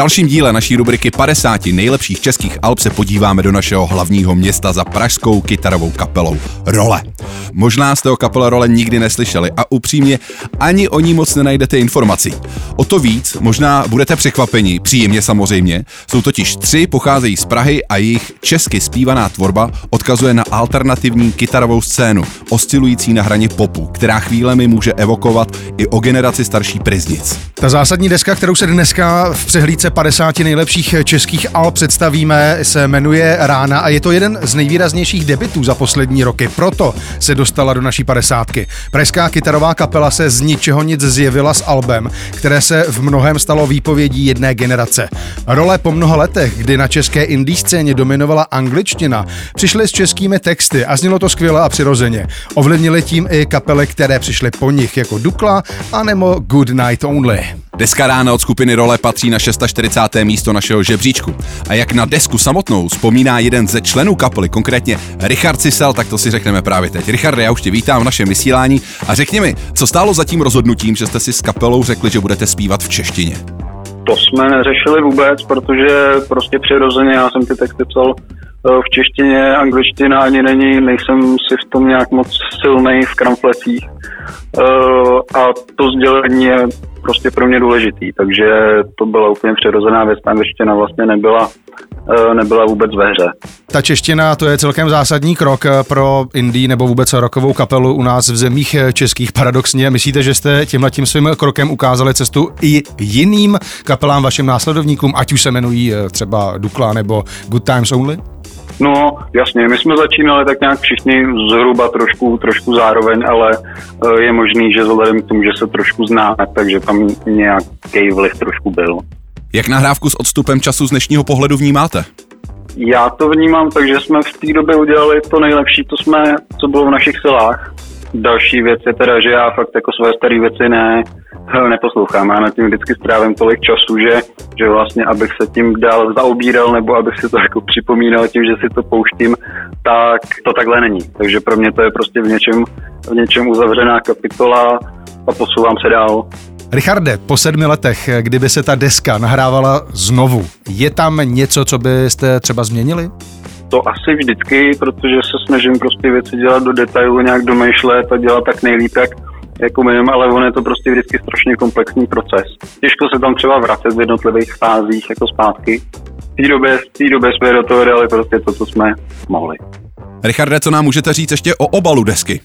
Dalším díle naší rubriky 50 nejlepších českých alb se podíváme do našeho hlavního města za pražskou kytarovou kapelou Role. Možná jste o kapele Role nikdy neslyšeli a upřímně ani o ní moc nenajdete informací. O to víc možná budete překvapeni, příjemně samozřejmě. Jsou totiž tři, pocházejí z Prahy a jejich česky zpívaná tvorba odkazuje na alternativní kytarovou scénu, oscilující na hraně popu, která chvílemi může evokovat i o generaci starší priznic. Ta zásadní deska, kterou se dneska v přehlídce 50 nejlepších českých al představíme, se jmenuje Rána a je to jeden z nejvýraznějších debitů za poslední roky. Proto se dostala do naší padesátky. Pražská kytarová kapela se z ničeho nic zjevila s albem, které se v mnohem stalo výpovědí jedné generace. Role po mnoha letech, kdy na české indie scéně dominovala angličtina, přišly s českými texty a znělo to skvěle a přirozeně. Ovlivnili tím i kapely, které přišly po nich, jako Dukla a nebo Good Night Only. Deska rána od skupiny Role patří na 640. místo našeho žebříčku. A jak na desku samotnou vzpomíná jeden ze členů kapely, konkrétně Richard Sisel, tak to si řekneme právě teď. Richard, já už tě vítám v našem vysílání a řekni mi, co stálo za tím rozhodnutím, že jste si s kapelou řekli, že budete zpívat v češtině? To jsme neřešili vůbec, protože prostě přirozeně já jsem ty texty psal eh, v češtině, angličtina ani není, nejsem si v tom nějak moc silný v kramflecích. Eh, a to sdělení je prostě pro mě důležitý, takže to byla úplně přirozená věc, ta angličtina vlastně nebyla eh, nebyla vůbec ve hře. Ta čeština to je celkem zásadní krok eh, pro indie nebo vůbec rokovou kapelu u nás v zemích českých paradoxně. Myslíte, že jste tímhle tím svým krokem ukázali cestu i jiným kapelám, vašim následovníkům, ať už se jmenují třeba Dukla nebo Good Times Only? No, jasně, my jsme začínali tak nějak všichni zhruba trošku, trošku zároveň, ale eh, je možný, že vzhledem k tomu, že se trošku známe, takže tam nějaký vliv trošku byl. Jak nahrávku s odstupem času z dnešního pohledu vnímáte? Já to vnímám tak, že jsme v té době udělali to nejlepší, to jsme, co bylo v našich silách. Další věc je teda, že já fakt jako své staré věci ne, neposlouchám. Já na tím vždycky strávím tolik času, že, že vlastně, abych se tím dál zaobíral nebo abych si to jako připomínal tím, že si to pouštím, tak to takhle není. Takže pro mě to je prostě v něčem, v něčem uzavřená kapitola a posouvám se dál. Richarde, po sedmi letech, kdyby se ta deska nahrávala znovu, je tam něco, co byste třeba změnili? To asi vždycky, protože se snažím prostě věci dělat do detailu, nějak domýšlet a dělat tak nejlíp, jak, jako minimum, ale on je to prostě vždycky strašně komplexní proces. Těžko se tam třeba vracet v jednotlivých fázích jako zpátky. V té době, v té době jsme do toho dali prostě to, co jsme mohli. Richarde, co nám můžete říct ještě o obalu desky?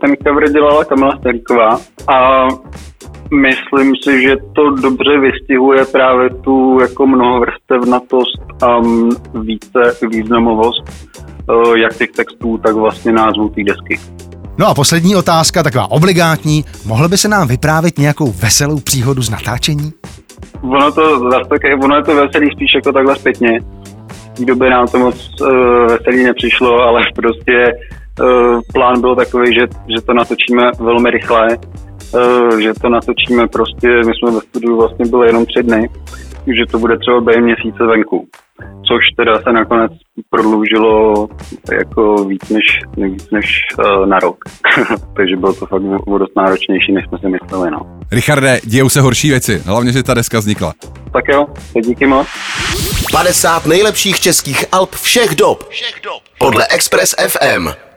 Ten cover dělala Kamila Sterková a myslím si, že to dobře vystihuje právě tu jako mnohovrstevnatost a více významovost eh, jak těch textů, tak vlastně názvu té desky. No a poslední otázka, taková obligátní. Mohl by se nám vyprávět nějakou veselou příhodu z natáčení? Ono to zase tak, ono je to veselý spíš jako takhle zpětně. V té době nám to moc uh, veselý nepřišlo, ale prostě uh, plán byl takový, že, že to natočíme velmi rychle, uh, že to natočíme prostě, my jsme ve studiu vlastně byli jenom tři dny, že to bude třeba během měsíce venku což teda se nakonec prodloužilo jako víc než, víc než uh, na rok. Takže bylo to fakt o dost náročnější, než jsme si mysleli. No. Richarde, dějou se horší věci, hlavně, že ta deska vznikla. Tak jo, díky moc. 50 nejlepších českých alb všech dob. Všech dob. Podle Express FM.